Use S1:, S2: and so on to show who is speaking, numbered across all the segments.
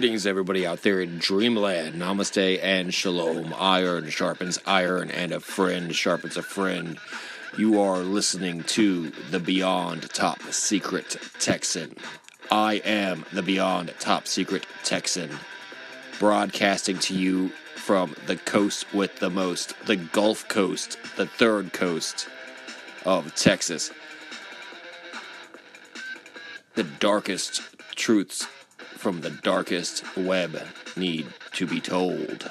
S1: Greetings, everybody out there in Dreamland. Namaste and Shalom. Iron sharpens iron, and a friend sharpens a friend. You are listening to the Beyond Top Secret Texan. I am the Beyond Top Secret Texan, broadcasting to you from the coast with the most, the Gulf Coast, the third coast of Texas. The darkest truths from the darkest web need to be told.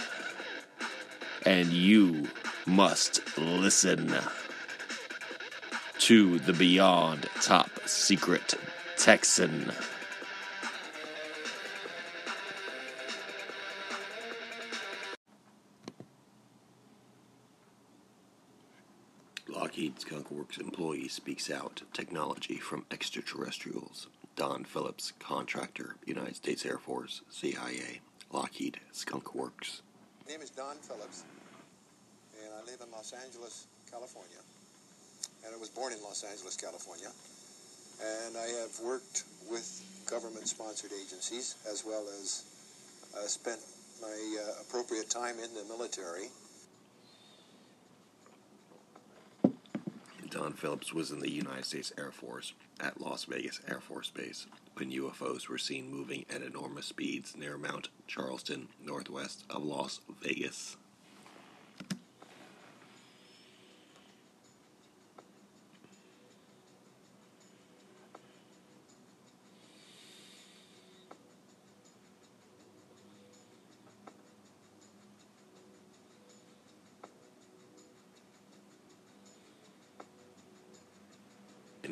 S1: And you must listen to the Beyond Top Secret Texan.
S2: Lockheed Skunk Works employee speaks out. Technology from extraterrestrials. Don Phillips, contractor, United States Air Force, CIA, Lockheed Skunk Works.
S3: My name is Don Phillips, and I live in Los Angeles, California. And I was born in Los Angeles, California. And I have worked with government-sponsored agencies as well as uh, spent my uh, appropriate time in the military.
S2: Don Phillips was in the United States Air Force at Las Vegas Air Force Base when UFOs were seen moving at enormous speeds near Mount Charleston, northwest of Las Vegas.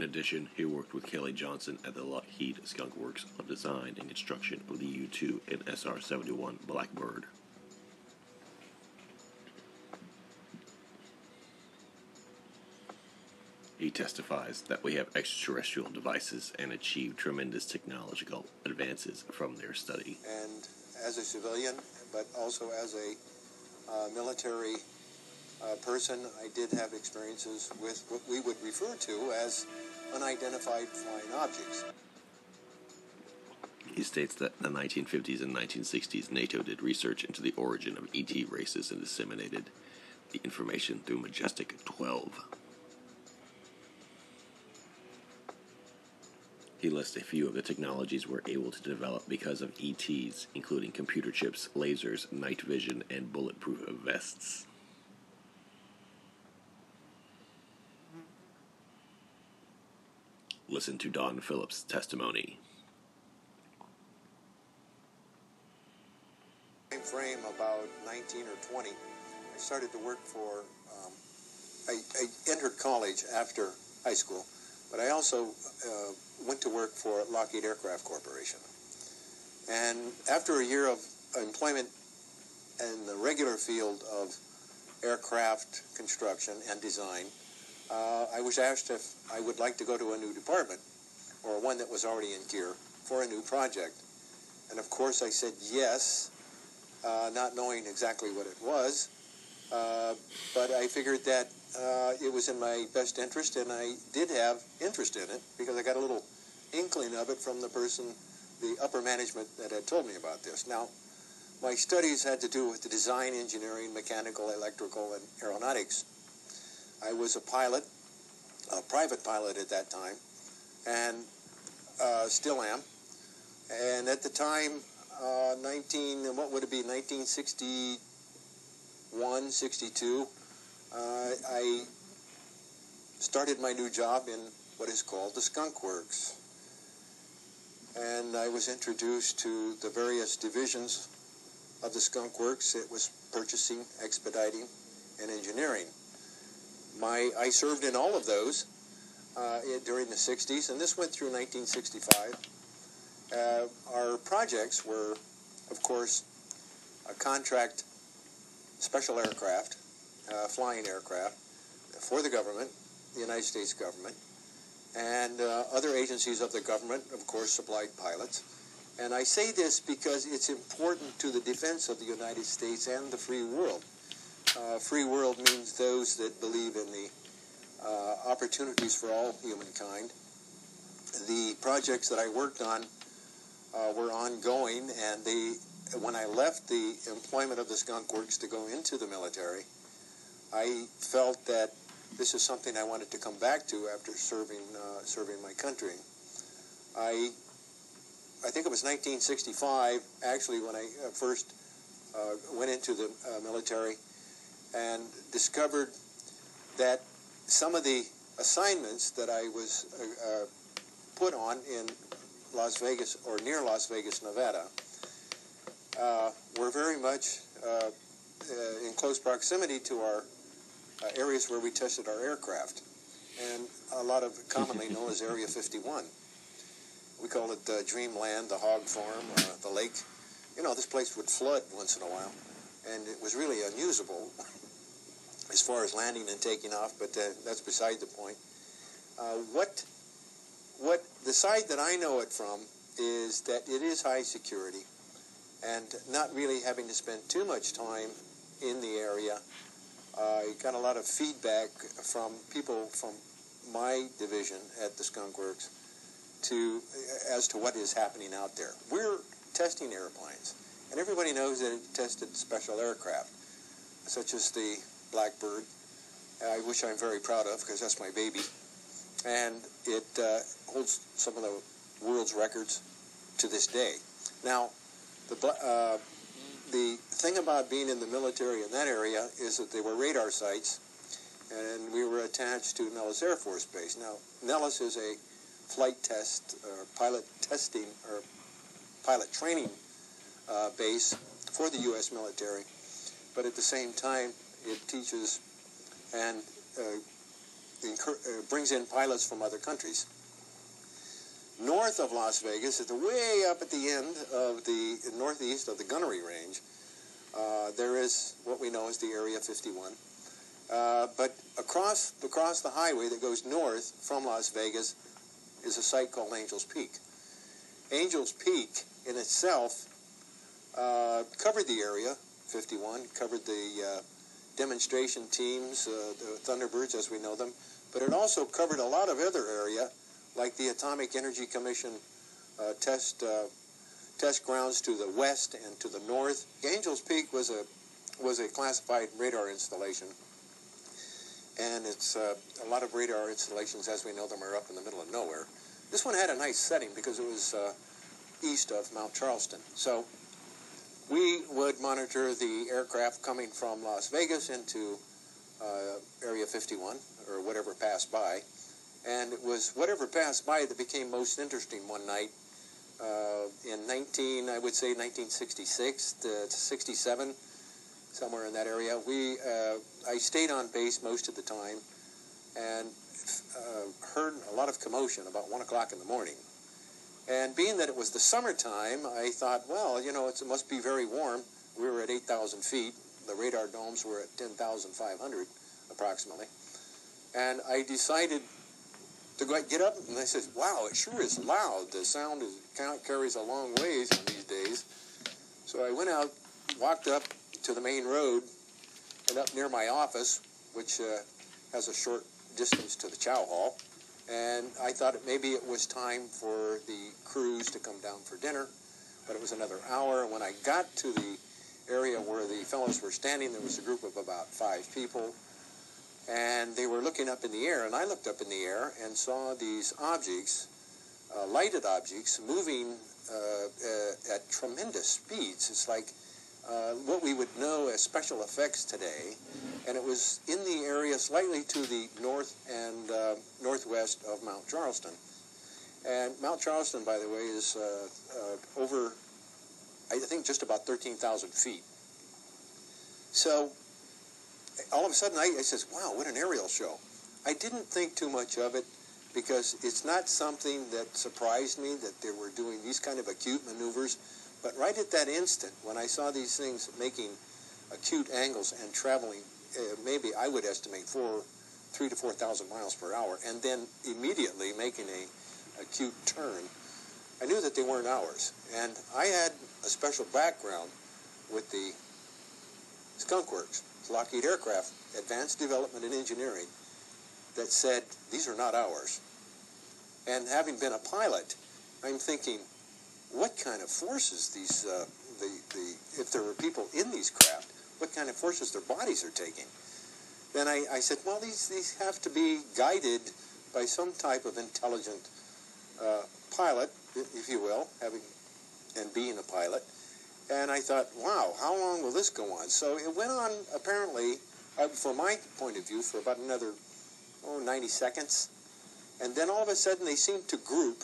S2: Addition, he worked with Kelly Johnson at the Lockheed Skunk Works on design and construction of the U 2 and SR 71 Blackbird. He testifies that we have extraterrestrial devices and achieve tremendous technological advances from their study.
S3: And as a civilian, but also as a uh, military uh, person, I did have experiences with what we would refer to as unidentified flying objects.
S2: He states that in the 1950s and 1960s, NATO did research into the origin of ET races and disseminated the information through Majestic 12. He lists a few of the technologies we're able to develop because of ETs, including computer chips, lasers, night vision, and bulletproof vests. Listen to Don Phillips' testimony.
S3: Time frame about 19 or 20, I started to work for. Um, I, I entered college after high school, but I also uh, went to work for Lockheed Aircraft Corporation. And after a year of employment in the regular field of aircraft construction and design, uh, I was asked if I would like to go to a new department or one that was already in gear for a new project. And of course, I said yes, uh, not knowing exactly what it was. Uh, but I figured that uh, it was in my best interest, and I did have interest in it because I got a little inkling of it from the person, the upper management that had told me about this. Now, my studies had to do with the design, engineering, mechanical, electrical, and aeronautics. I was a pilot, a private pilot at that time, and uh, still am. And at the time, uh, 19, what would it be, 1961, 62, uh, I started my new job in what is called the Skunk Works. And I was introduced to the various divisions of the Skunk Works. It was purchasing, expediting, and engineering. My, I served in all of those uh, during the 60s, and this went through 1965. Uh, our projects were, of course, a contract special aircraft, uh, flying aircraft, for the government, the United States government, and uh, other agencies of the government, of course, supplied pilots. And I say this because it's important to the defense of the United States and the free world. Uh, free world means those that believe in the uh, opportunities for all humankind. The projects that I worked on uh, were ongoing, and the when I left the employment of the Skunk Works to go into the military, I felt that this is something I wanted to come back to after serving uh, serving my country. I I think it was 1965 actually when I uh, first uh, went into the uh, military and discovered that some of the assignments that I was uh, uh, put on in Las Vegas or near Las Vegas, Nevada, uh, were very much uh, uh, in close proximity to our uh, areas where we tested our aircraft, and a lot of commonly known as Area 51. We call it uh, Dreamland, the hog farm, uh, the lake. You know, this place would flood once in a while, and it was really unusable as far as landing and taking off. But uh, that's beside the point. Uh, what what the side that I know it from is that it is high security, and not really having to spend too much time in the area. I got a lot of feedback from people from my division at the Skunk Works to as to what is happening out there. We're testing airplanes, and everybody knows that it tested special aircraft, such as the Blackbird, uh, which I'm very proud of because that's my baby, and it uh, holds some of the world's records to this day. Now, the uh, the thing about being in the military in that area is that they were radar sites, and we were attached to Nellis Air Force Base. Now, Nellis is a flight test or pilot testing or pilot training uh, base for the U.S. military, but at the same time, it teaches and uh, uh, brings in pilots from other countries. North of Las Vegas, at the way up at the end of the northeast of the gunnery range, uh, there is what we know as the Area 51. Uh, but across across the highway that goes north from Las Vegas is a site called Angels Peak. Angels Peak in itself uh, covered the area 51, covered the uh, demonstration teams, uh, the Thunderbirds as we know them, but it also covered a lot of other area like the Atomic Energy Commission uh, test uh, test grounds to the west and to the north. Angels Peak was a was a classified radar installation, and it's uh, a lot of radar installations as we know them are up in the middle of nowhere. This one had a nice setting because it was uh, east of Mount Charleston, so we would monitor the aircraft coming from Las Vegas into uh, Area 51 or whatever passed by and it was whatever passed by that became most interesting one night uh, in 19, I would say 1966 to 67, somewhere in that area. We, uh, I stayed on base most of the time and uh, heard a lot of commotion about one o'clock in the morning. And being that it was the summertime, I thought, well, you know, it must be very warm. We were at 8,000 feet. The radar domes were at 10,500 approximately. And I decided to go get up, and I said, "Wow, it sure is loud. The sound is carries a long ways these days." So I went out, walked up to the main road, and up near my office, which uh, has a short distance to the chow hall, and I thought maybe it was time for the crews to come down for dinner, but it was another hour. And when I got to the area where the fellows were standing, there was a group of about five people and they were looking up in the air, and I looked up in the air and saw these objects, uh, lighted objects, moving uh, uh, at tremendous speeds. It's like uh, what we would know as special effects today, and it was in the area slightly to the north and uh, northwest of Mount Charleston. And Mount Charleston, by the way, is uh, over, I think, just about 13,000 feet. So all of a sudden I, I says, wow, what an aerial show. I didn't think too much of it because it's not something that surprised me that they were doing these kind of acute maneuvers. But right at that instant, when I saw these things making acute angles and traveling, uh, maybe I would estimate four, three to four thousand miles per hour, and then immediately making a acute turn, I knew that they weren't ours. And I had a special background with the Skunk Works. Lockheed Aircraft, Advanced Development and Engineering, that said, these are not ours. And having been a pilot, I'm thinking, what kind of forces these, uh, the, the, if there were people in these craft, what kind of forces their bodies are taking. Then I, I said, well, these, these have to be guided by some type of intelligent uh, pilot, if you will, having and being a pilot. And I thought, wow, how long will this go on? So it went on, apparently, uh, from my point of view, for about another, oh, 90 seconds. And then all of a sudden they seemed to group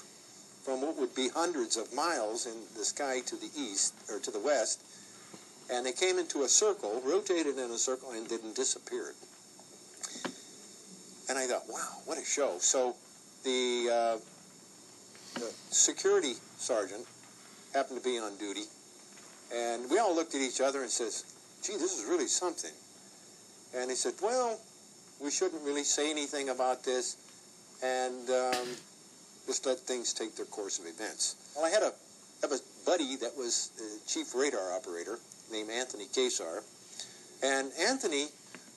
S3: from what would be hundreds of miles in the sky to the east, or to the west, and they came into a circle, rotated in a circle, and then disappeared. And I thought, wow, what a show. So the, uh, the security sergeant happened to be on duty, and we all looked at each other and says, gee, this is really something. And he said, well, we shouldn't really say anything about this, and um, just let things take their course of events. Well, I had a, have a buddy that was chief radar operator named Anthony Kesar, and Anthony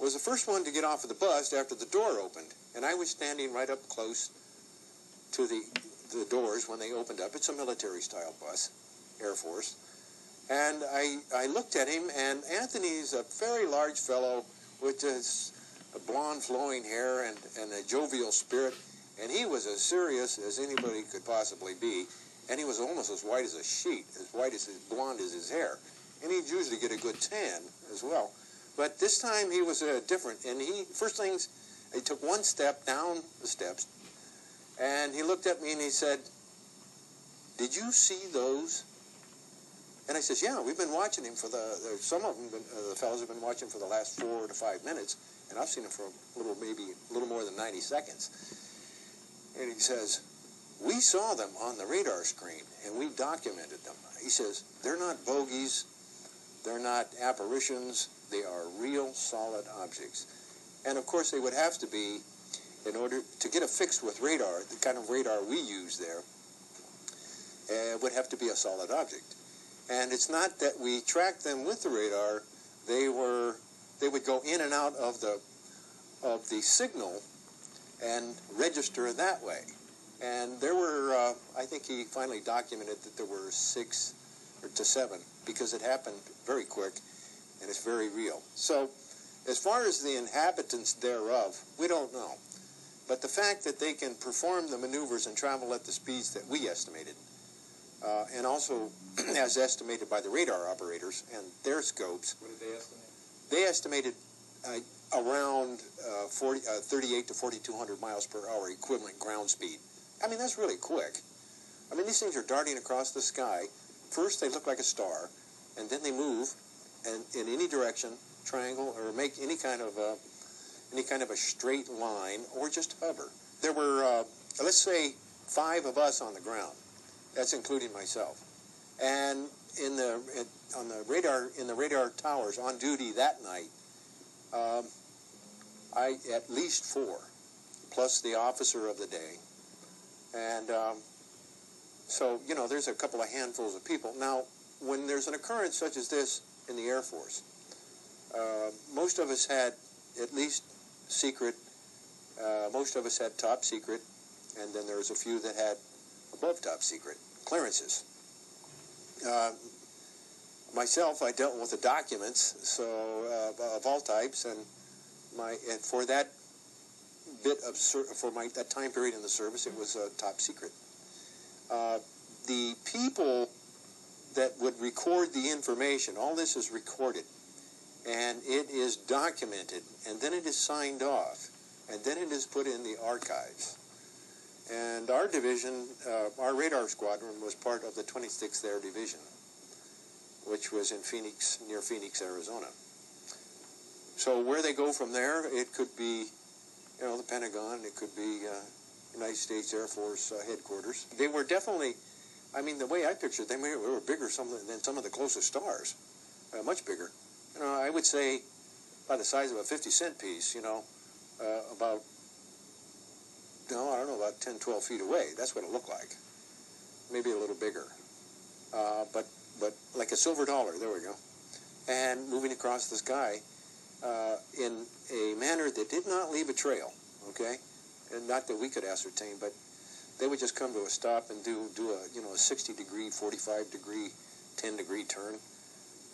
S3: was the first one to get off of the bus after the door opened, and I was standing right up close to the the doors when they opened up. It's a military-style bus, Air Force, and I I looked at him, and Anthony's a very large fellow with this blonde flowing hair and, and a jovial spirit, and he was as serious as anybody could possibly be, and he was almost as white as a sheet, as white as his blonde as his hair, and he'd usually get a good tan as well. But this time he was uh, different, and he first things he took one step down the steps, and he looked at me and he said, "Did you see those?" And I says, "Yeah, we've been watching him for the. some of them, been, uh, the fellows have been watching for the last four to five minutes, and I've seen him for a little, maybe a little more than ninety seconds." And he says, "We saw them on the radar screen, and we documented them." He says, "They're not bogies, they're not apparitions." They are real solid objects. And of course, they would have to be, in order to get affixed with radar, the kind of radar we use there, uh, would have to be a solid object. And it's not that we tracked them with the radar; they were, they would go in and out of the, of the signal, and register that way. And there were, uh, I think he finally documented that there were six or to seven because it happened very quick and it's very real. So, as far as the inhabitants thereof, we don't know. But the fact that they can perform the maneuvers and travel at the speeds that we estimated, uh, and also as estimated by the radar operators and their scopes,
S4: What did they estimate?
S3: they estimated uh, around uh, 40, uh, 38 to 4,200 miles per hour equivalent ground speed. I mean, that's really quick. I mean, these things are darting across the sky. First, they look like a star, and then they move and in any direction, triangle, or make any kind of a, any kind of a straight line, or just hover. There were, uh, let's say, five of us on the ground. That's including myself. And in the in, on the radar in the radar towers on duty that night, um, I at least four, plus the officer of the day, and um, so you know there's a couple of handfuls of people. Now, when there's an occurrence such as this in the Air Force. Uh, most of us had at least secret. Uh, most of us had top secret, and then there was a few that had above top secret clearances. Uh, myself, I dealt with the documents, so uh, of all types, and my and for that bit of for my that time period in the service, it was uh, top secret. Uh, the people that would record the information. All this is recorded, and it is documented, and then it is signed off, and then it is put in the archives. And our division, uh, our radar squadron, was part of the 26th Air Division, which was in Phoenix, near Phoenix, Arizona. So where they go from there, it could be, you know, the Pentagon, it could be uh, United States Air Force uh, headquarters. They were definitely I mean, the way I pictured them, they were bigger than some of the closest stars, uh, much bigger. You know, I would say by the size of a 50 cent piece, you know, uh, about, no, I don't know, about 10, 12 feet away. That's what it looked like. Maybe a little bigger. Uh, but, but like a silver dollar, there we go. And moving across the sky uh, in a manner that did not leave a trail, okay? And not that we could ascertain, but they would just come to a stop and do do a you know a 60 degree, 45 degree, 10 degree turn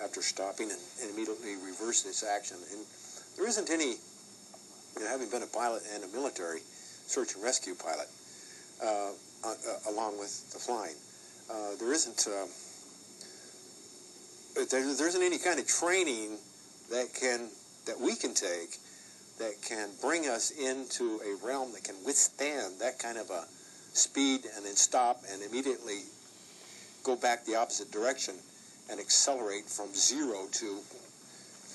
S3: after stopping and, and immediately reverse this action. And there isn't any, you know, having been a pilot and a military search and rescue pilot, uh, uh, along with the flying, uh, there isn't. Um, there, there isn't any kind of training that can that we can take that can bring us into a realm that can withstand that kind of a speed and then stop and immediately go back the opposite direction and accelerate from zero to,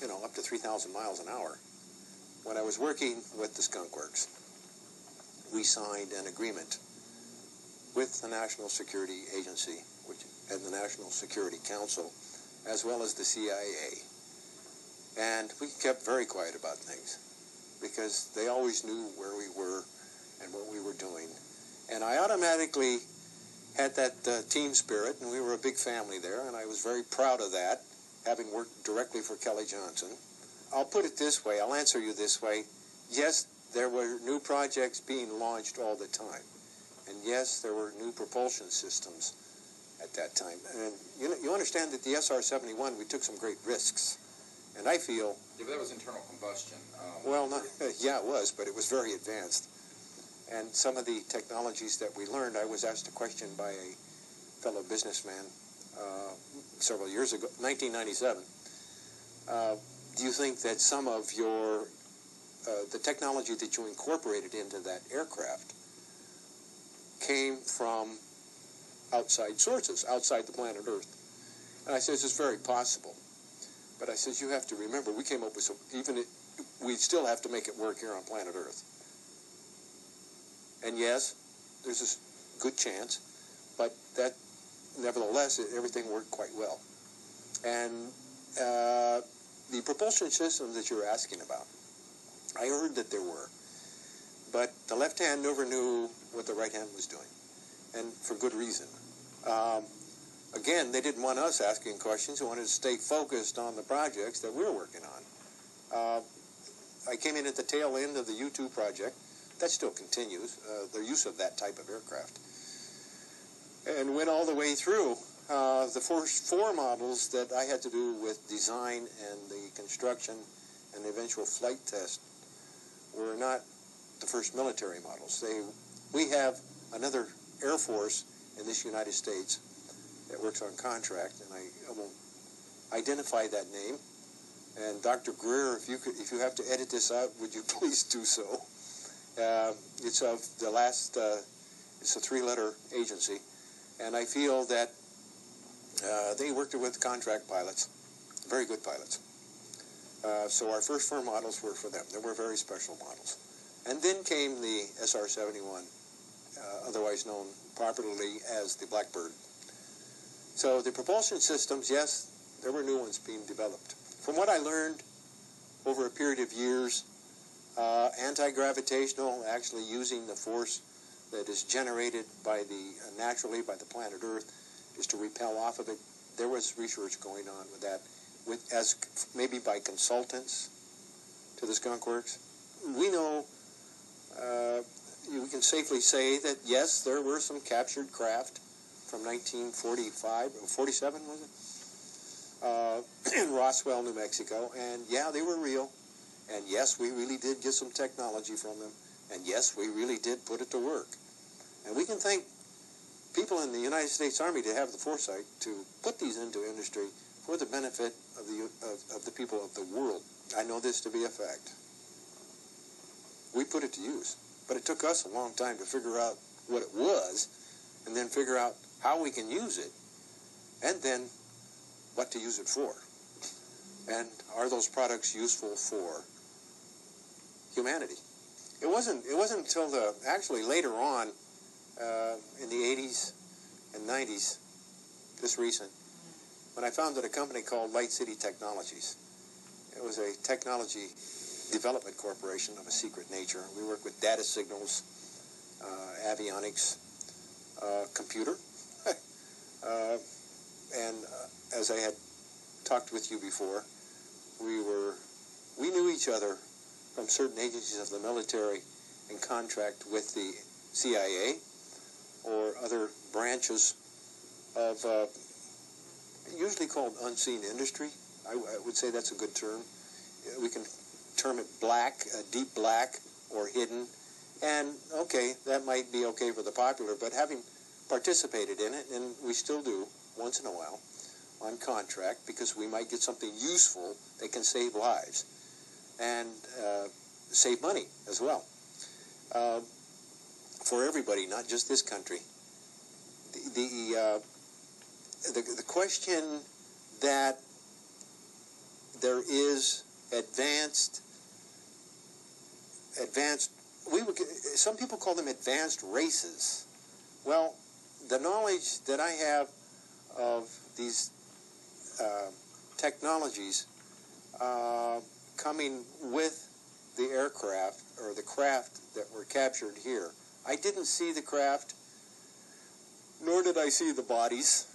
S3: you know, up to 3,000 miles an hour. When I was working with the Skunk Works, we signed an agreement with the National Security Agency which, and the National Security Council, as well as the CIA. And we kept very quiet about things because they always knew where we were and what we were doing. And I automatically had that uh, team spirit, and we were a big family there, and I was very proud of that, having worked directly for Kelly Johnson. I'll put it this way, I'll answer you this way. Yes, there were new projects being launched all the time. And yes, there were new propulsion systems at that time. And you, you understand that the SR-71, we took some great risks. And I feel...
S4: Yeah, but that was internal combustion.
S3: Um, well, not, yeah, it was, but it was very advanced. And some of the technologies that we learned, I was asked a question by a fellow businessman uh, several years ago, 1997. Uh, do you think that some of your, uh, the technology that you incorporated into that aircraft came from outside sources, outside the planet Earth? And I says, it's very possible. But I says, you have to remember, we came up with some, even it, we still have to make it work here on planet Earth. And yes, there's a good chance, but that nevertheless, everything worked quite well. And uh, the propulsion system that you're asking about, I heard that there were, but the left hand never knew what the right hand was doing, and for good reason. Um, again, they didn't want us asking questions. They wanted to stay focused on the projects that we were working on. Uh, I came in at the tail end of the U-2 project, that still continues, uh, their use of that type of aircraft. And went all the way through. Uh, the first four models that I had to do with design and the construction and the eventual flight test were not the first military models. They, we have another Air Force in this United States that works on contract, and I, I won't identify that name. And Dr. Greer, if you could, if you have to edit this out, would you please do so? Uh, it's of the last, uh, it's a three-letter agency, and I feel that uh, they worked with contract pilots, very good pilots. Uh, so our first four models were for them. They were very special models. And then came the SR-71, uh, otherwise known popularly as the Blackbird. So the propulsion systems, yes, there were new ones being developed. From what I learned over a period of years, uh, anti-gravitational, actually using the force that is generated by the uh, naturally by the planet Earth, is to repel off of it. There was research going on with that, with as maybe by consultants to the Skunk Works. We know uh, we can safely say that yes, there were some captured craft from 1945 or 47 was it? Uh, in Roswell, New Mexico, and yeah, they were real. And yes, we really did get some technology from them. And yes, we really did put it to work. And we can thank people in the United States Army to have the foresight to put these into industry for the benefit of the, of, of the people of the world. I know this to be a fact. We put it to use. But it took us a long time to figure out what it was and then figure out how we can use it and then what to use it for. And are those products useful for humanity. It wasn't. It wasn't until the actually later on, uh, in the 80s and 90s, this recent, when I founded a company called Light City Technologies. It was a technology development corporation of a secret nature. We work with data signals, uh, avionics, uh, computer, uh, and uh, as I had talked with you before, we were we knew each other from certain agencies of the military in contract with the CIA, or other branches of uh, usually called unseen industry. I, would say that's a good term. We can term it black, uh, deep black, or hidden. And okay, that might be okay for the popular, but having participated in it, and we still do once in a while on contract because we might get something useful that can save lives and uh, save money as well uh, for everybody, not just this country. The the, uh, the the question that there is advanced advanced we would some people call them advanced races. Well, the knowledge that I have of these uh, technologies uh, coming with the aircraft or the craft that were captured here. I didn't see the craft, nor did I see the bodies,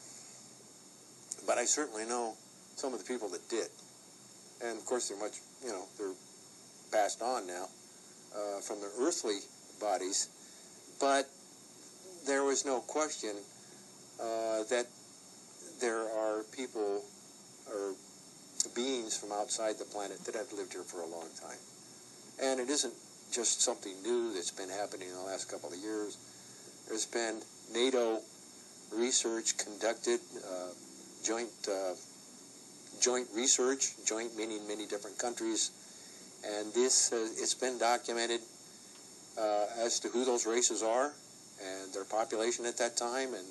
S3: but I certainly know some of the people that did. And of course, they're much, you know, they're passed on now uh, from their earthly bodies. But there was no question uh, that there are people or beings from outside the planet that have lived here for a long time. And it isn't just something new that's been happening in the last couple of years. There's been NATO research conducted, uh, joint uh, joint research, joint meaning many different countries, and this uh, it's been documented uh, as to who those races are and their population at that time. And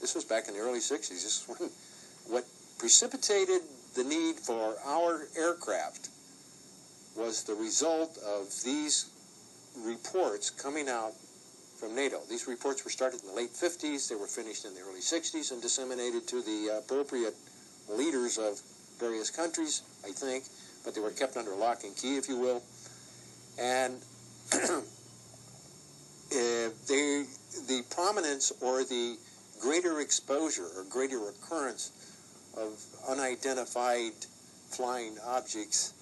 S3: this was back in the early '60s. This is when what precipitated the need for our aircraft was the result of these reports coming out from NATO. These reports were started in the late 50s, they were finished in the early 60s, and disseminated to the appropriate leaders of various countries, I think, but they were kept under lock and key, if you will. And they, the prominence or the greater exposure or greater occurrence of unidentified flying objects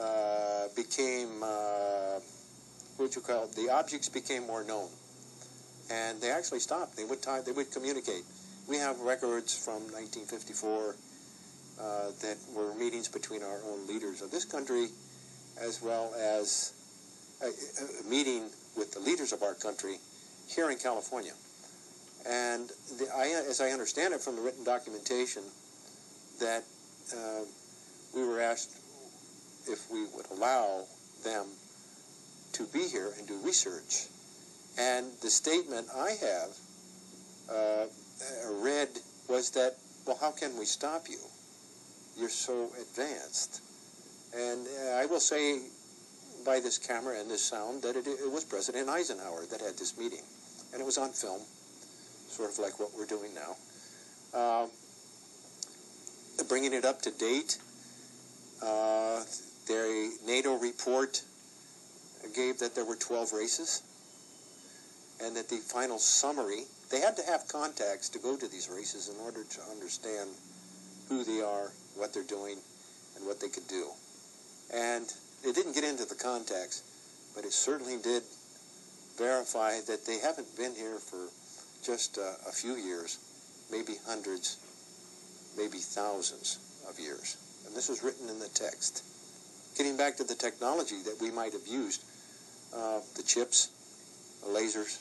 S3: uh, became, uh, what you call it, the objects became more known. And they actually stopped. They would, tie, they would communicate. We have records from 1954 uh, that were meetings between our own leaders of this country as well as a, a meeting with the leaders of our country here in California. And the, I, as I understand it from the written documentation, that uh, we were asked if we would allow them to be here and do research. And the statement I have uh, read was that, well, how can we stop you? You're so advanced. And uh, I will say by this camera and this sound that it, it was President Eisenhower that had this meeting. And it was on film, sort of like what we're doing now. Uh, bringing it up to date. Uh, their NATO report gave that there were 12 races, and that the final summary, they had to have contacts to go to these races in order to understand who they are, what they're doing, and what they could do. And it didn't get into the contacts, but it certainly did verify that they haven't been here for just uh, a few years, maybe hundreds, maybe thousands of years. And this is written in the text. Getting back to the technology that we might have used, uh, the chips, the lasers,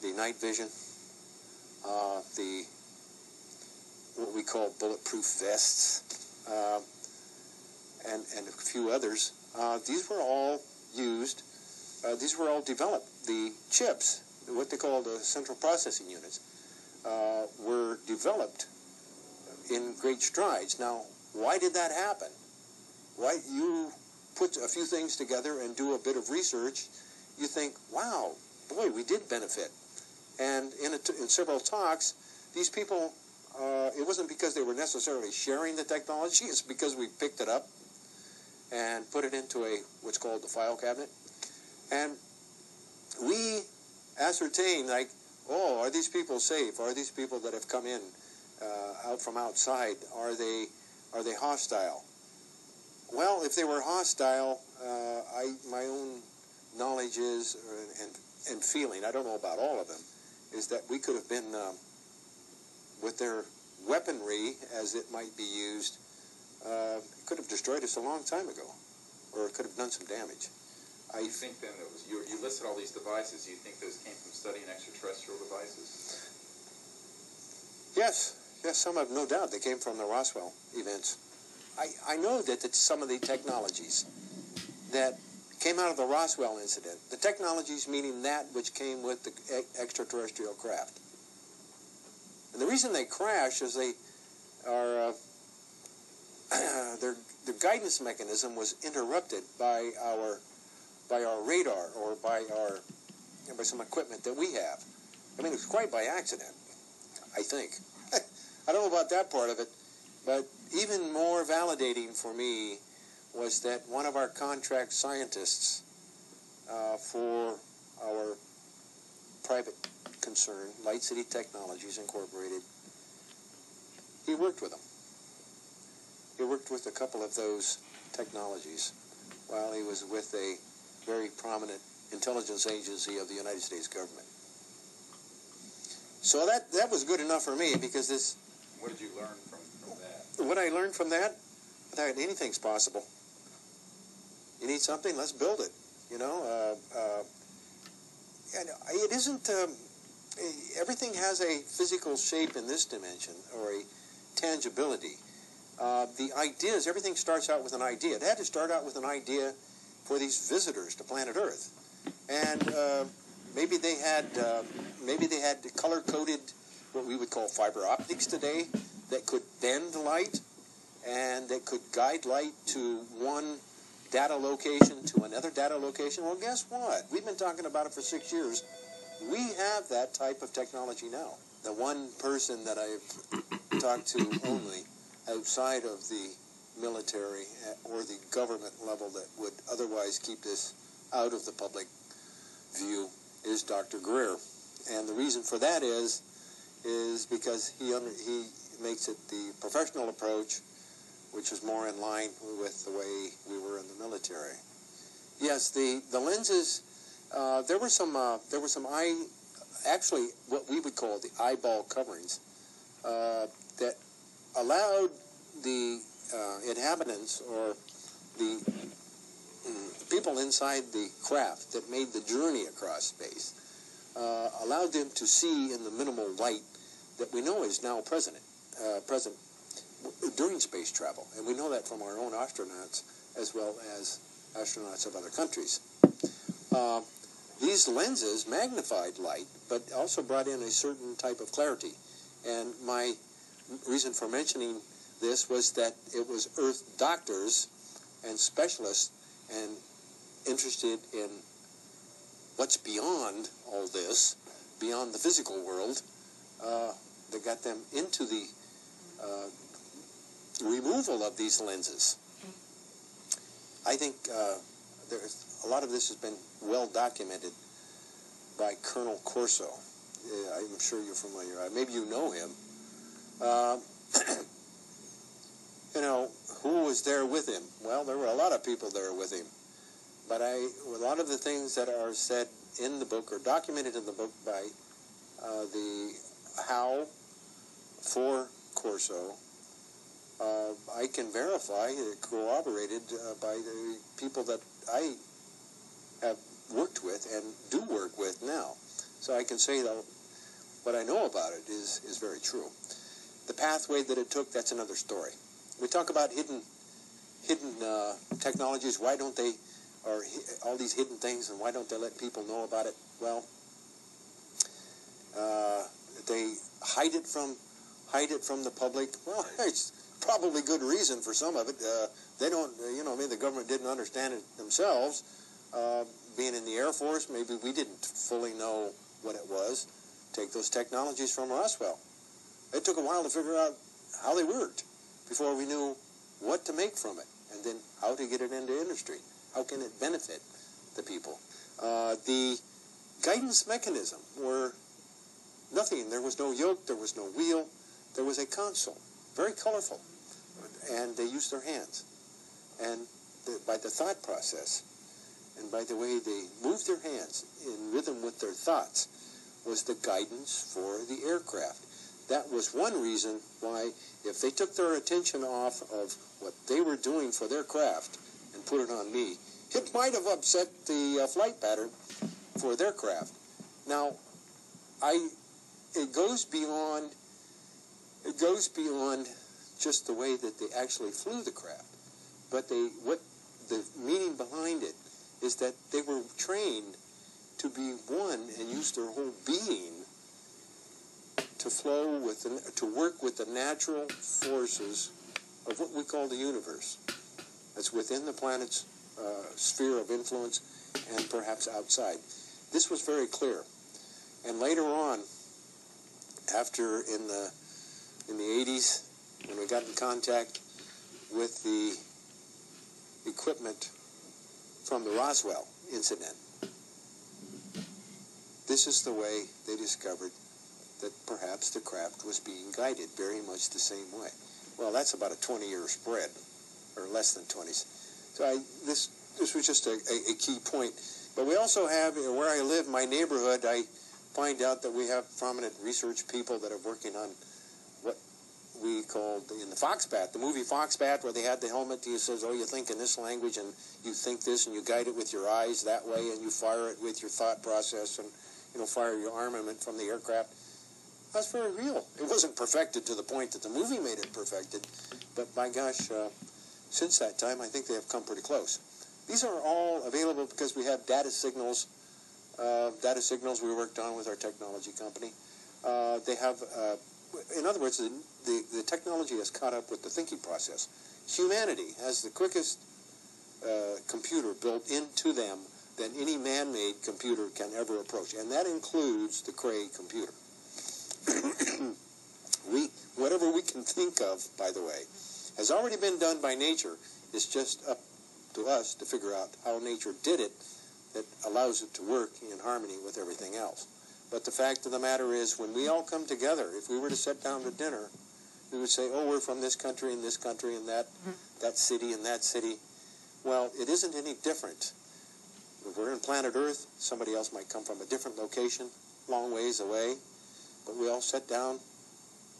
S3: the night vision, uh, the what we call bulletproof vests, uh, and, and a few others. Uh, these were all used, uh, these were all developed. The chips, what they call the central processing units, uh, were developed in great strides. Now, why did that happen? Why you put a few things together and do a bit of research, you think, wow, boy, we did benefit. And in, in several talks, these people, uh, it wasn't because they were necessarily sharing the technology, it's because we picked it up and put it into a what's called the file cabinet. And we ascertain, like, oh, are these people safe? Are these people that have come in uh, out from outside, are they are they hostile? Well, if they were hostile, uh, I my own knowledge is uh, and and feeling. I don't know about all of them. is that we could have been, um, with their weaponry as it might be used, uh, could have destroyed us a long time ago, or it could have done some damage. I
S4: You think then that was, you, you listed all these devices, you think those came from studying extraterrestrial devices?
S3: Yes, yes, some have no doubt. They came from the Roswell events. I, I know that, that some of the technologies that came out of the Roswell incident, the technologies meaning that which came with the e- extraterrestrial craft. And the reason they crash is they are, uh, their, their guidance mechanism was interrupted by our, by our radar or by our, by some equipment that we have. I mean, it was quite by accident. I think. I don't know about that part of it, but even more validating for me was that one of our contract scientists uh, for our private concern, Light City Technologies Incorporated, he worked with them. He worked with a couple of those technologies while he was with a very prominent intelligence agency of the United States government. So that that was good enough for me because this
S4: What did you learn from, from that?
S3: what I learned from that, that anything's possible. You need something, let's build it. You know, uh, uh, and it isn't. Um, everything has a physical shape in this dimension or a tangibility. Uh, the ideas, everything starts out with an idea. It had to start out with an idea for these visitors to planet Earth, and uh, maybe they had uh, maybe they had color coded what we would call fiber optics today that could bend light and that could guide light to one data location to another data location. Well, guess what? We've been talking about it for six years. We have that type of technology now. The one person that I've talked to only outside of the military or the government level that would otherwise keep this out of the public view is Dr. Greer. And the reason for that is is because he under, he makes it the professional approach, which is more in line with the way we were in the military. Yes, the the lenses. Uh, there were some. Uh, there were some eye. Actually, what we would call the eyeball coverings uh, that allowed the uh, inhabitants or the mm, people inside the craft that made the journey across space uh, allowed them to see in the minimal light that we know is now present, uh, present during space travel, and we know that from our own astronauts as well as astronauts of other countries. Uh, these lenses magnified light, but also brought in a certain type of clarity. And my reason for mentioning this was that it was Earth doctors and specialists and interested in what's beyond all this, beyond the physical world, uh, that got them into the uh, removal of these lenses. I think uh, there's a lot of this has been well documented by Colonel Corso. Uh, I'm sure you're familiar. Uh, maybe you know him. Uh, you know who was there with him? Well, there were a lot of people there with him. But I, a lot of the things that are said in the book or documented in the book by uh, the how for Corso, uh, I can verify, corroborated uh, by the people that I have worked with and do work with now. So I can say that what I know about it is, is very true. The pathway that it took, that's another story. We talk about hidden hidden uh, technologies. Why don't they, or all these hidden things, and why don't they let people know about it? Well, uh, they hide it from hide it from the public. Well, it's probably good reason for some of it. Uh, they don't, uh, you know, maybe the government didn't understand it themselves. Uh, being in the Air Force, maybe we didn't fully know what it was. Take those technologies from Roswell. It took a while to figure out how they worked before we knew what to make from it, and then how to get it into industry. How can it benefit the people? Uh, the guidance mechanism were nothing. There was no yoke. There was no wheel. There was a console, very colorful, and they used their hands. And the, by the thought process, and by the way they moved their hands in rhythm with their thoughts, was the guidance for the aircraft. That was one reason why, if they took their attention off of what they were doing for their craft and put it on me, it might have upset the uh, flight pattern for their craft. Now, I it goes beyond it goes beyond just the way that they actually flew the craft, but they what the meaning behind it is that they were trained to be one and use their whole being to flow with the, to work with the natural forces of what we call the universe. That's within the planet's uh, sphere of influence and perhaps outside. This was very clear. And later on, after in the in the 80s, when we got in contact with the equipment from the Roswell incident, this is the way they discovered that perhaps the craft was being guided very much the same way. Well, that's about a 20-year spread, or less than 20. So I, this this was just a, a, a key point. But we also have, you know, where I live, my neighborhood, I find out that we have prominent research people that are working on what we called in the Foxbat, the movie Foxbat, where they had the helmet that says, oh, you think in this language and you think this and you guide it with your eyes that way and you fire it with your thought process and, you know, fire your armament from the aircraft. That's very real. It wasn't perfected to the point that the movie made it perfected, but by gosh, uh, since that time, I think they have come pretty close. These are all available because we have data signals, uh, data signals we worked on with our technology company. Uh, they have, uh, in other words, the, the, the, technology has caught up with the thinking process. Humanity has the quickest uh, computer built into them than any man-made computer can ever approach, and that includes the Cray computer. we, whatever we can think of, by the way, has already been done by nature. It's just up to us to figure out how nature did it that allows it to work in harmony with everything else. But the fact of the matter is, when we all come together, if we were to sit down to dinner, we would say, "Oh, we're from this country and this country and that mm-hmm. that city and that city." Well, it isn't any different. If we're in planet Earth, somebody else might come from a different location, long ways away, but we all sit down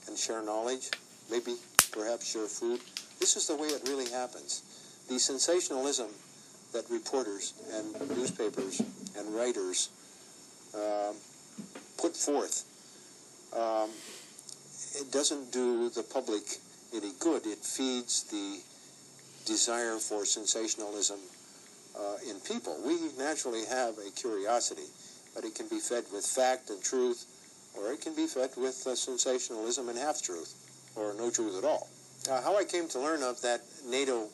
S3: and share knowledge, maybe perhaps share food. This is the way it really happens the sensationalism that reporters and newspapers and writers uh, put forth, um, it doesn't do the public any good. It feeds the desire for sensationalism uh, in people. We naturally have a curiosity, but it can be fed with fact and truth, or it can be fed with uh, sensationalism and half truth, or no truth at all. Uh, how I came to learn of that NATO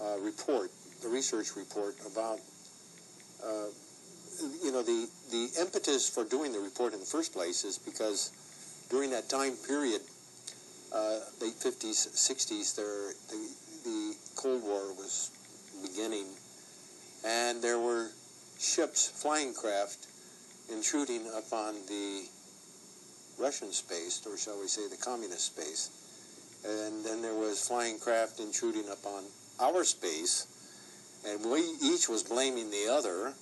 S3: uh, report, the research report about, uh, you know, the, the impetus for doing the report in the first place is because during that time period, uh, late 50s, 60s, there, the, the Cold War was beginning, and there were ships, flying craft, intruding upon the Russian space, or shall we say the communist space. And then there was flying craft intruding upon our space, and we each was blaming the other.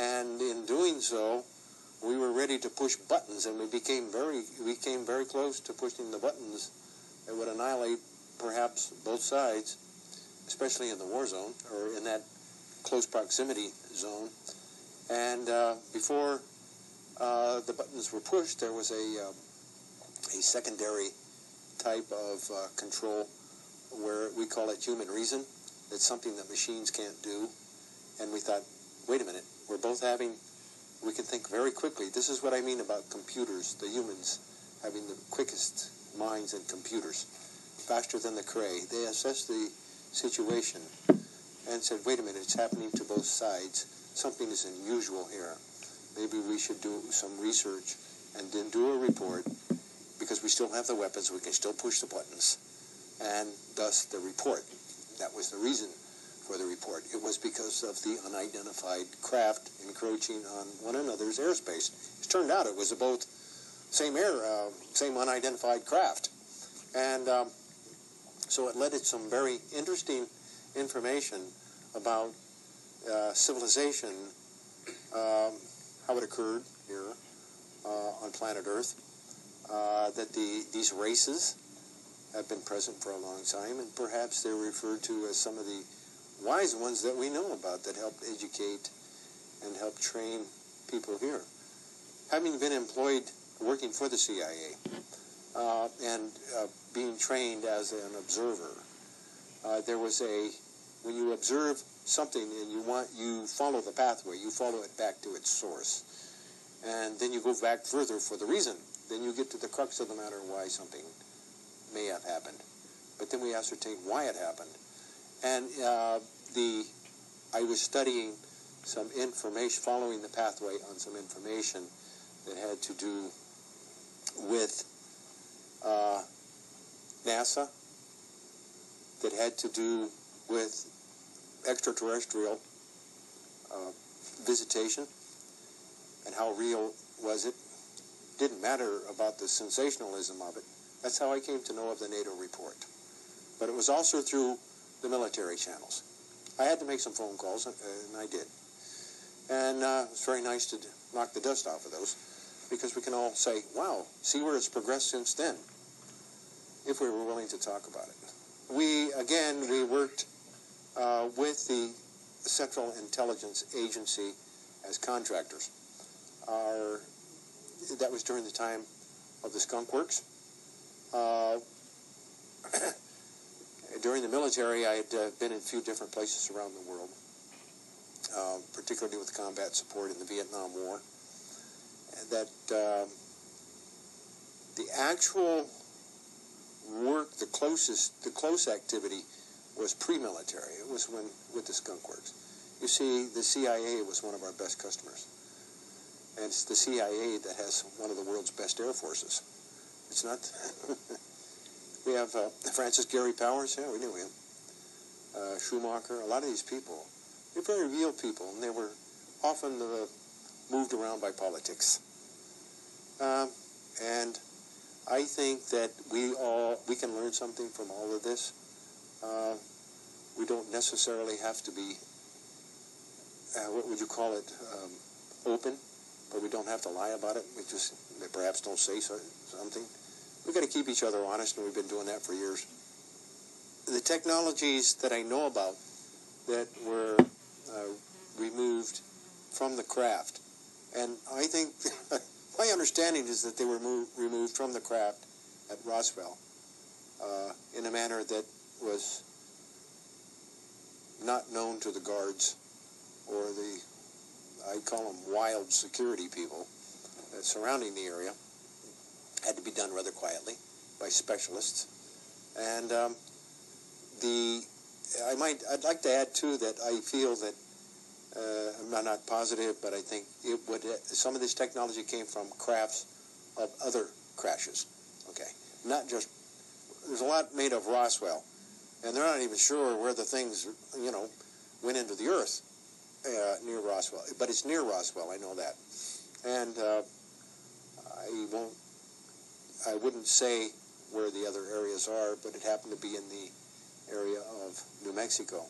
S3: And in doing so, we were ready to push buttons, and we became very we came very close to pushing the buttons that would annihilate perhaps both sides, especially in the war zone or in that close proximity zone. And uh, before uh, the buttons were pushed, there was a uh, a secondary type of uh, control where we call it human reason. It's something that machines can't do. And we thought, wait a minute, we're both having, we can think very quickly. This is what I mean about computers, the humans having the quickest minds and computers, faster than the Cray. They assessed the situation and said, wait a minute, it's happening to both sides. Something is unusual here. Maybe we should do some research and then do a report because we still have the weapons, we can still push the buttons and thus the report. That was the reason for the report. It was because of the unidentified craft encroaching on one another's airspace. It turned out it was both same air, uh, same unidentified craft, and um, so it led to some very interesting information about uh, civilization, um, how it occurred here, uh, on planet Earth. Uh, that the these races have been present for a long time, and perhaps they're referred to as some of the wise ones that we know about that helped educate and help train people here. Having been employed working for the CIA uh, and uh, being trained as an observer, uh, there was a when you observe something and you want you follow the pathway, you follow it back to its source, and then you go back further for the reason. Then you get to the crux of the matter why something may have happened, but then we ascertain why it happened, and uh, the I was studying some information, following the pathway on some information that had to do with uh, NASA, that had to do with extraterrestrial uh, visitation, and how real was it. Didn't matter about the sensationalism of it. That's how I came to know of the NATO report. But it was also through the military channels. I had to make some phone calls, and, and I did. And uh, it's very nice to knock the dust off of those because we can all say, wow, see where it's progressed since then, if we were willing to talk about it. We, again, we worked uh, with the Central Intelligence Agency as contractors. Our, that was during the time of the Skunk Works. Uh, during the military, I had uh, been in a few different places around the world, uh, particularly with combat support in the Vietnam War. That um, the actual work, the closest, the close activity was pre-military. It was when with the Skunk Works. You see, the CIA was one of our best customers, and it's the CIA that has one of the world's best air forces. It's not. we have uh, Francis Gary Powers. Yeah, we knew him. Uh, Schumacher. A lot of these people, they're very real people, and they were often uh, moved around by politics. Um, and I think that we all we can learn something from all of this. Uh, we don't necessarily have to be, uh, what would you call it, um, open, but we don't have to lie about it. We just perhaps don't say so, something. We've got to keep each other honest, and we've been doing that for years. The technologies that I know about that were uh, removed from the craft, and I think my understanding is that they were moved, removed from the craft at Roswell uh, in a manner that was not known to the guards or the, I call them wild security people surrounding the area. Had to be done rather quietly by specialists. And um, the, I might, I'd like to add too that I feel that uh, I'm not, not positive, but I think it would. Uh, some of this technology came from crafts of other crashes. Okay, not just. There's a lot made of Roswell, and they're not even sure where the things, you know, went into the earth uh, near Roswell. But it's near Roswell. I know that, and uh, I won't. I wouldn't say where the other areas are, but it happened to be in the area of New Mexico.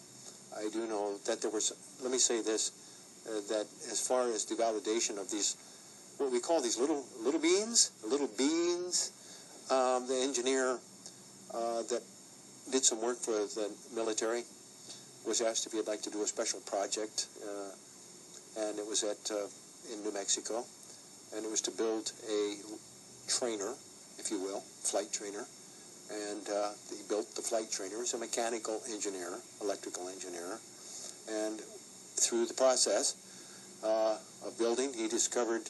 S3: I do know that there was, let me say this, uh, that as far as the validation of these, what we call these little little beans, little beans, um, the engineer uh, that did some work for the military was asked if he'd like to do a special project, uh, and it was at uh, in New Mexico, and it was to build a trainer, if you will, flight trainer and uh, he built the flight trainer. He was a mechanical engineer, electrical engineer, and through the process uh, of building, he discovered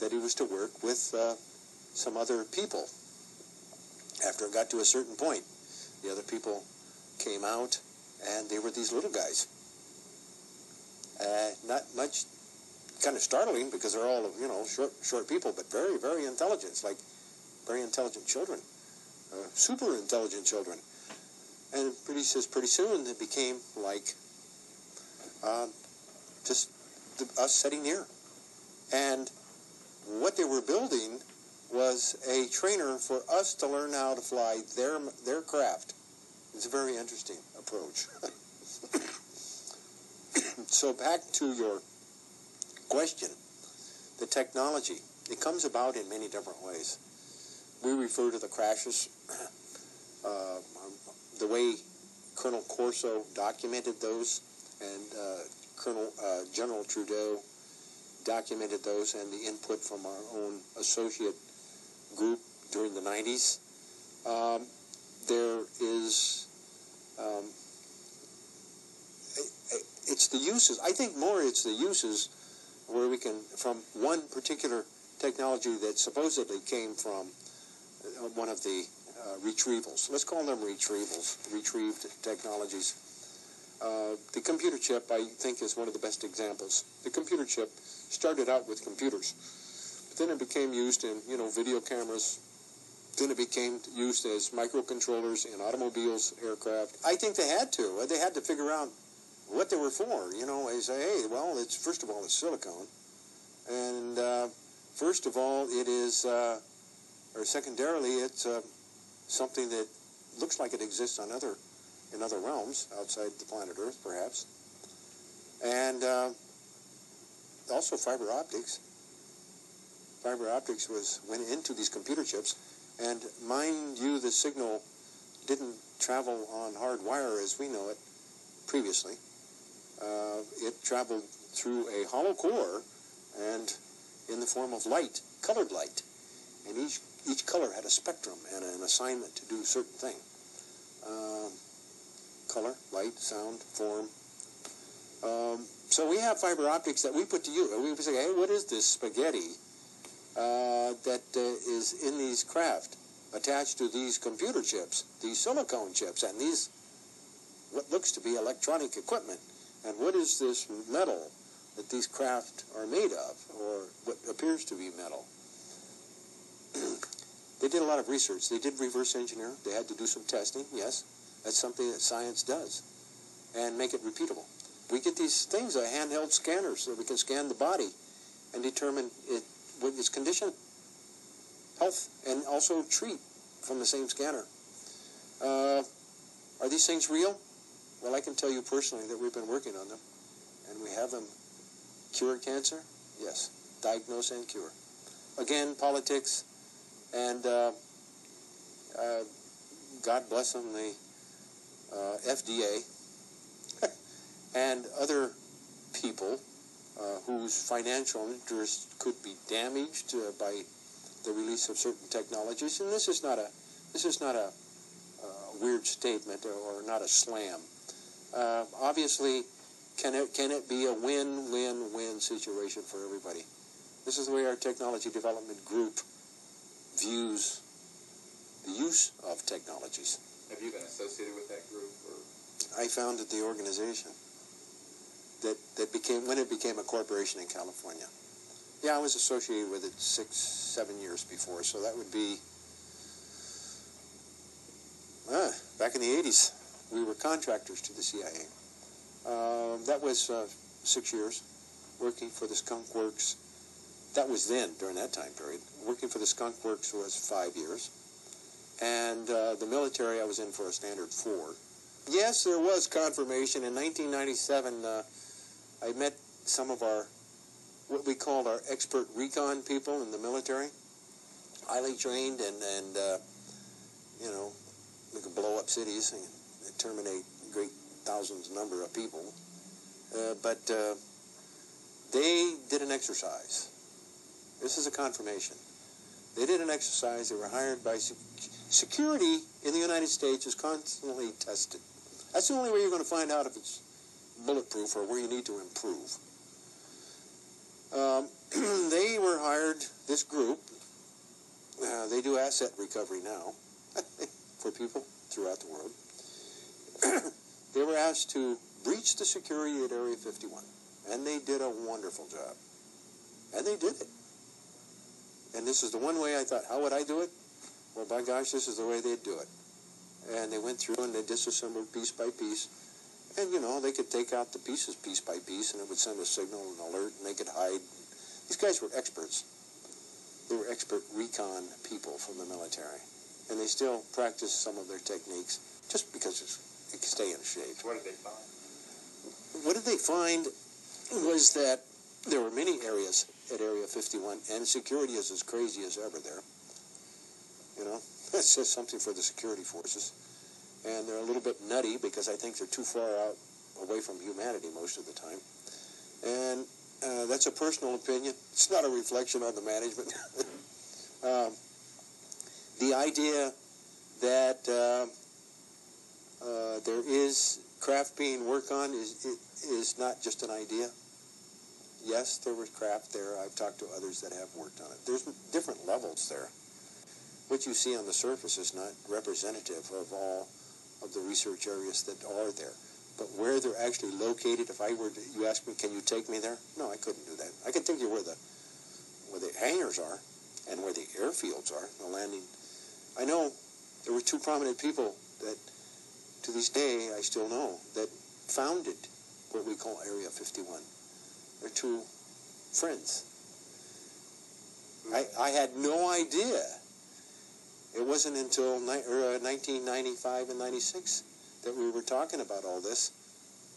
S3: that he was to work with uh, some other people. After it got to a certain point, the other people came out, and they were these little guys. Uh, not much, kind of startling because they're all you know short, short people, but very, very intelligent. Like very intelligent children uh, super intelligent children. And pretty says pretty soon it became like uh, just the, us sitting here. And what they were building was a trainer for us to learn how to fly their their craft. It's a very interesting approach. so back to your question, the technology. it comes about in many different ways. We refer to the crashes, uh, the way Colonel Corso documented those, and uh, Colonel uh, General Trudeau documented those, and the input from our own associate group during the 90s. Um, there is um, it's the uses. I think more it's the uses where we can, from one particular technology that supposedly came from uh, one of the uh, retrievals. Let's call them retrievals, retrieved technologies. Uh, the computer chip, I think, is one of the best examples. The computer chip started out with computers, then it became used in, you know, video cameras. Then it became used as microcontrollers in automobiles, aircraft. I think they had to. They had to figure out what they were for. You know, they say, hey, well, it's first of all, it's silicone, and uh, first of all, it is, uh, or secondarily, it's uh, something that looks like it exists on other, in other realms outside the planet Earth, perhaps, and uh, also fiber optics. Fiber optics was went into these computer chips, and mind you, the signal didn't travel on hard wire as we know it previously uh, it traveled through a hollow core and in the form of light, colored light. And each, each color had a spectrum and an assignment to do a certain thing. Um, color, light, sound, form. Um, so we have fiber optics that we put to use. We say, hey, what is this spaghetti that uh, is in these craft attached to these computer chips, these silicone chips, and these what looks to be electronic equipment? And what is this metal that these craft are made of, or what appears to be metal? they did a lot of research. They did reverse engineer. They had to do some testing. Yes, that's something that science does, and make it repeatable. We get these things, a handheld scanner, so we can scan the body and determine it, what its condition, health, and also treat from the same scanner. Uh, are these things real? Well, I can tell you personally that we've been working on them, and we have them cure cancer. Yes, diagnose and cure. Again, politics, and uh, uh, God bless them, the uh, FDA and other people uh, whose financial interests could be damaged uh, by the release of certain technologies. And this is not a this is not a weird statement or, or not a slam. Uh, obviously, can it can it be a win-win-win situation for everybody? This is the way our technology development group views the use of technologies.
S4: Have you been associated with that group? Or?
S3: I founded the organization that, that became when it became a corporation in California. Yeah, I was associated with it six, seven years before, so that would be uh, back in the 80s we were contractors to the CIA. Uh, that was uh, six years working for the Skunk Works. That was then, during that time period. Working for the Skunk Works was five years. And uh, the military, I was in for a standard four. Yes, there was confirmation. In 1997, uh, I met some of our, what we called our expert recon people in the military. Highly trained and, and uh, you know, we could blow up cities and terminate great thousands number of people. Uh, but uh, they did an exercise. This is a confirmation. They did an exercise. They were hired by sec- security in the United States is constantly tested. That's the only way you're going to find out if it's bulletproof or where you need to improve. Um, they were hired, this group, uh, they do asset recovery now for people throughout the world. they were asked to breach the security at Area 51. And they did a wonderful job. And they did it. And this is the one way I thought, how would I do it? Well, by gosh, this is the way they'd do it. And they went through and they disassembled piece by piece. And, you know, they could take out the pieces piece by piece and it would send a signal, an alert, and they could hide. These guys were experts. They were expert recon people from the military. And they still practice some of their techniques just because it's stay in shape.
S4: What did they find?
S3: What did they find was that there were many areas at Area 51, and security is as crazy as ever there. You know, that says something for the security forces. And they're a little bit nutty because I think they're too far out away from humanity most of the time. And uh, that's a personal opinion. It's not a reflection on the management. um, the idea that uh, uh, there is craft being worked on is is not just an idea. Yes, there was craft there. I've talked to others that have worked on it. There's different levels there. What you see on the surface is not representative of all of the research areas that are there. But where they're actually located, if I were to, you ask me, can you take me there? No, I couldn't do that. I can take you where the where the hangars are and where the airfields are, the landing. I know there were two prominent people that, to this day, I still know that founded what we call Area 51. They're two friends. I, I had no idea. It wasn't until ni- er, uh, 1995 and 96 that we were talking about all this,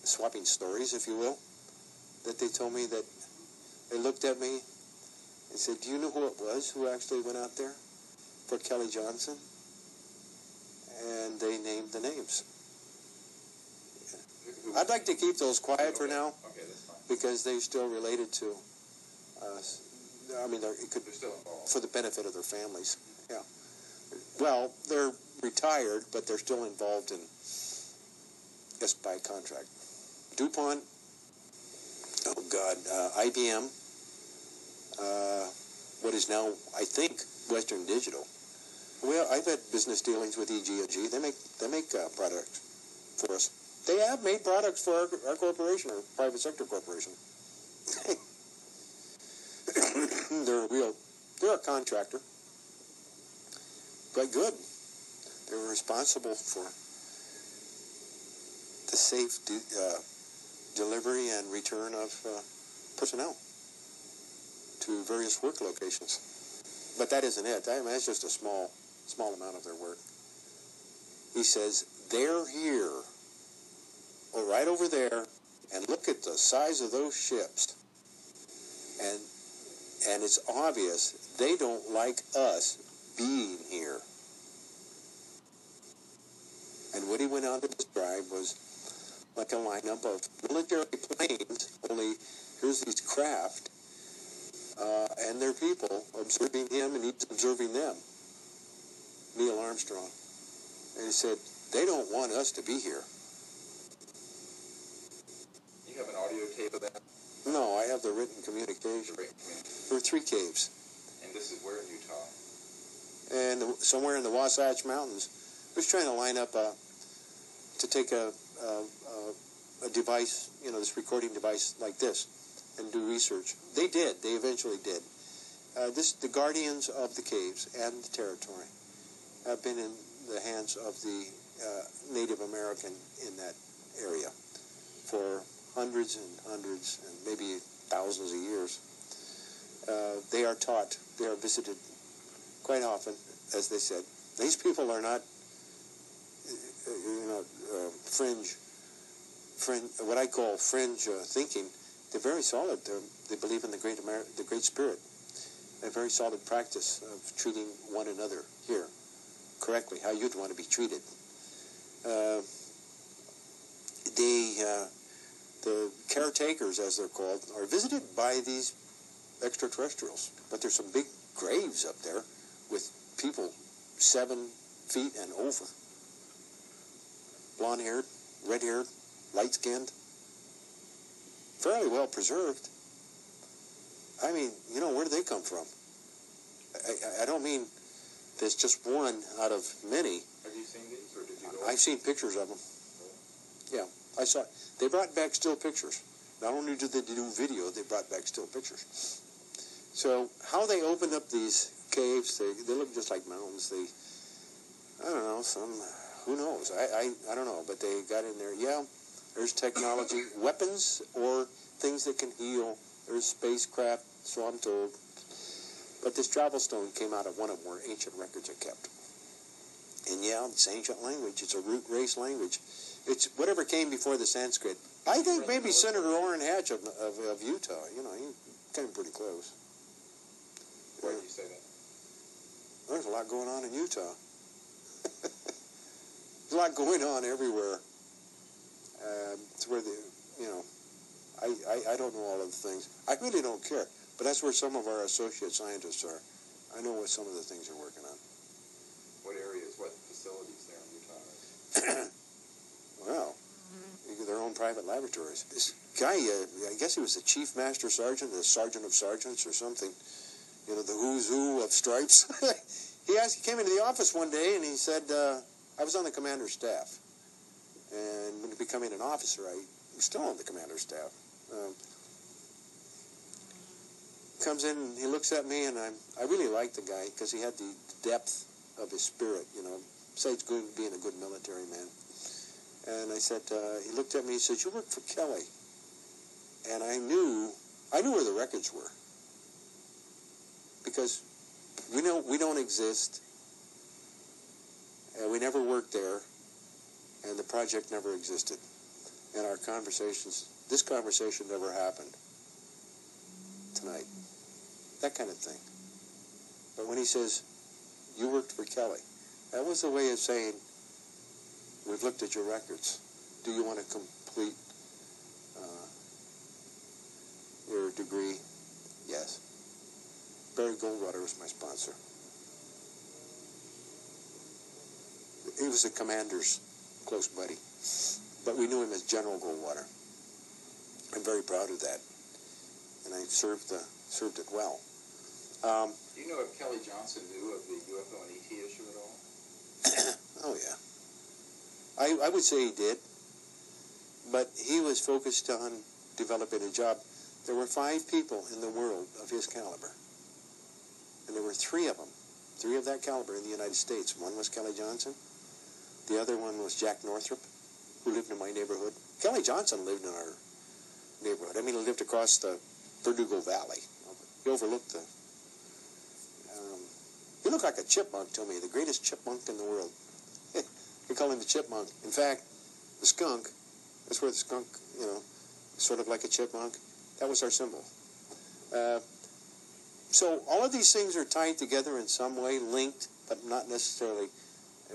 S3: swapping stories, if you will, that they told me that they looked at me and said, Do you know who it was who actually went out there for Kelly Johnson? And they named the names. I'd like to keep those quiet for now
S4: Okay,
S3: because they're still related to us. I mean, it could for the benefit of their families. Well, they're retired, but they're still involved in just by contract. DuPont. Oh God, uh, IBM. Uh, what is now, I think, Western Digital. Well, I've had business dealings with EG&G. They make they make uh, products for us. They have made products for our, our corporation, our private sector corporation. they're a real, they're a contractor. But good. They're responsible for the safe de- uh, delivery and return of uh, personnel to various work locations. But that isn't it. I mean, that's just a small, small amount of their work. He says they're here, or right over there, and look at the size of those ships. And and it's obvious they don't like us being here. And what he went on to describe was like a lineup of military planes, only here's these craft uh, and their people observing him and he's observing them. Neil Armstrong. And he said, they don't want us to be here.
S4: You have an audio tape of that?
S3: No, I have the written communication.
S4: Great communication.
S3: There were three caves.
S4: And this is where in Utah?
S3: and somewhere in the Wasatch Mountains, was trying to line up a, to take a, a, a, device, you know, this recording device like this, and do research. They did. They eventually did. Uh, this, the guardians of the caves and the territory have been in the hands of the uh, Native American in that area for hundreds and hundreds and maybe thousands of years. Uh, they are taught, they are visited quite often, as they said. These people are not, you know, uh, fringe, fringe, what I call fringe uh, thinking. They're very solid. They're, they believe in the great the great spirit. A very solid practice of treating one another here correctly, how you'd want to be treated. Uh, the uh, the caretakers, as they're called, are visited by these extraterrestrials. But there's some big graves up there with people seven feet and over. Blonde haired, red haired, light skinned, fairly well preserved. I mean, you know, where do they come from? I, I, I don't mean there's just one out of many.
S4: Have you seen these, or did you go?
S3: I've seen pictures of them. Yeah, I saw. They brought back still pictures. Not only did they do video, they brought back still pictures. So how they opened up these caves, they, they look just like mountains. They, I don't know, some, who knows? I, I, I don't know, but they got in there. Yeah, there's technology, weapons or things that can heal. There's spacecraft, so I'm told. But this travel stone came out of one of them where ancient records are kept. And yeah, it's ancient language. It's a root race language. It's whatever came before the Sanskrit. I think maybe Senator Orrin Hatch of, of, of Utah, you know, he came pretty close.
S4: Why did you say that?
S3: There's a lot going on in Utah. There's a lot going on everywhere. Um, it's where the, you know, I, I, I don't know all of the things. I really don't care. But that's where some of our associate scientists are. I know what some of the things they're working on.
S4: What areas, what facilities there in Utah?
S3: Well, their own private laboratories. This guy, uh, I guess he was the chief master sergeant, the sergeant of sergeants or something. You know, the who's who of stripes. he asked, he came into the office one day and he said, uh, I was on the commander's staff. And when becoming an officer, I was still on the commander's staff. Um, comes in and he looks at me and I'm, I really like the guy because he had the depth of his spirit, you know, besides good, being a good military man. And I said, uh, he looked at me. He said, "You work for Kelly." And I knew, I knew where the records were because we know we don't exist, and we never worked there, and the project never existed, and our conversations, this conversation never happened tonight, that kind of thing. But when he says, "You worked for Kelly," that was a way of saying We've looked at your records. Do you want to complete uh, your degree? Yes. Barry Goldwater was my sponsor. He was the commander's close buddy, but we knew him as General Goldwater. I'm very proud of that, and I served the served it well. Um,
S4: Do you know if Kelly Johnson knew of the UFO and ET issue at all?
S3: oh yeah. I, I would say he did, but he was focused on developing a job. There were five people in the world of his caliber, and there were three of them, three of that caliber in the United States. One was Kelly Johnson, the other one was Jack Northrop, who lived in my neighborhood. Kelly Johnson lived in our neighborhood. I mean, he lived across the Verdugo Valley. He overlooked the. Um, he looked like a chipmunk to me, the greatest chipmunk in the world. We call him the chipmunk. In fact, the skunk, that's where the skunk, you know, sort of like a chipmunk, that was our symbol. Uh, so all of these things are tied together in some way, linked, but not necessarily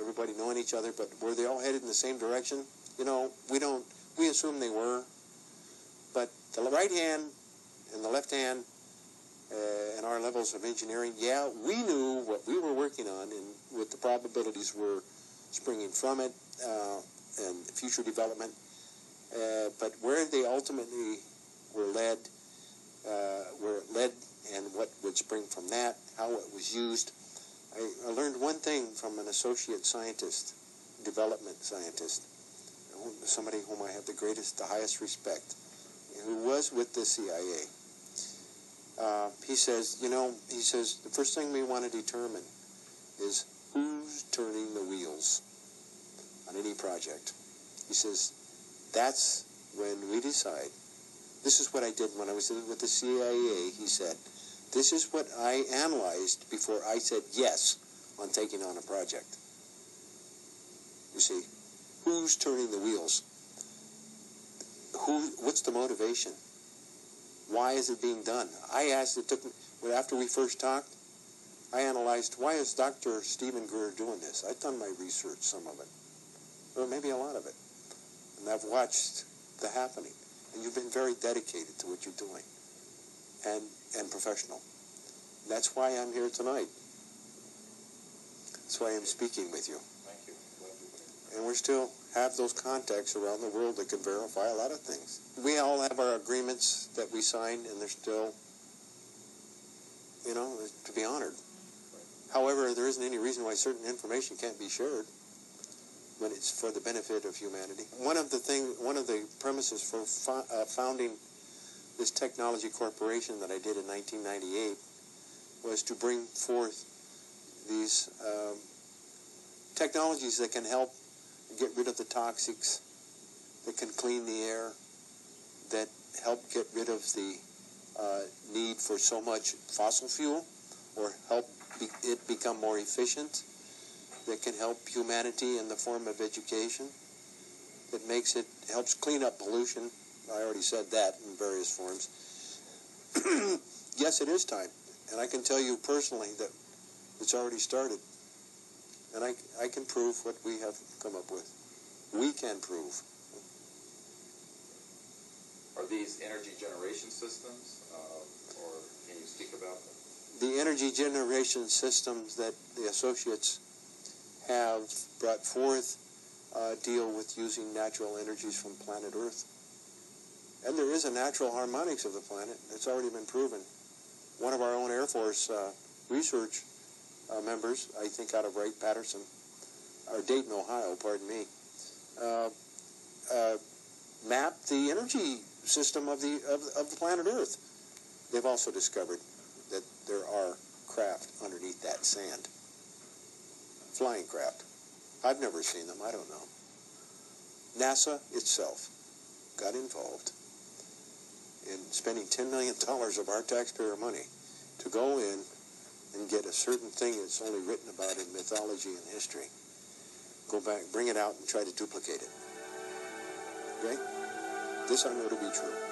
S3: everybody knowing each other, but were they all headed in the same direction? You know, we don't, we assume they were, but the right hand and the left hand uh, and our levels of engineering, yeah, we knew what we were working on and what the probabilities were springing from it uh, and future development. Uh, but where they ultimately were led, uh, where it led, and what would spring from that, how it was used, I, I learned one thing from an associate scientist, development scientist, somebody whom I have the greatest, the highest respect, who was with the CIA. Uh, he says, you know, he says, the first thing we want to determine is who's turning the wheels on any project. He says, that's when we decide. This is what I did when I was with the CIA, he said. This is what I analyzed before I said yes on taking on a project. You see, who's turning the wheels? Who? What's the motivation? Why is it being done? I asked. It took after we first talked. I analyzed why is Dr. Steven Greer doing this? I've done my research, some of it, or maybe a lot of it, and I've watched the happening. And you've been very dedicated to what you're doing, and and professional. That's why I'm here tonight. That's why I'm speaking with you.
S4: Thank you.
S3: And we still have those contacts around the world that can verify a lot of things. We all have our agreements that we signed, and they're still, you know, to be honored. However, there isn't any reason why certain information can't be shared when it's for the benefit of humanity. One of the thing, one of the premises for fo- uh, founding this technology corporation that I did in 1998 was to bring forth these um, technologies that can help get rid of the toxics, that can clean the air, that help get rid of the uh, need for so much fossil fuel, or help be, it become more efficient, that can help humanity in the form of education, that makes it helps clean up pollution. I already said that in various forms. yes, it is time. And I can tell you personally that it's already started. And I, I can prove what we have come up with. We can prove.
S4: Are these energy generation systems, uh, or can you speak about them?
S3: The energy generation systems that the associates have brought forth uh, deal with using natural energies from planet Earth. And there is a natural harmonics of the planet. It's already been proven. One of our own Air Force uh, research uh, members, I think out of Wright Patterson, or Dayton, Ohio, pardon me, uh, uh, mapped the energy system of the of, of the planet Earth. They've also discovered that there are craft underneath that sand, flying craft. I've never seen them. I don't know. NASA itself got involved in spending $10 million of our taxpayer money to go in and get a certain thing that's only written about in mythology and history. Go back, bring it out, and try to duplicate it. Okay? This I know to be true.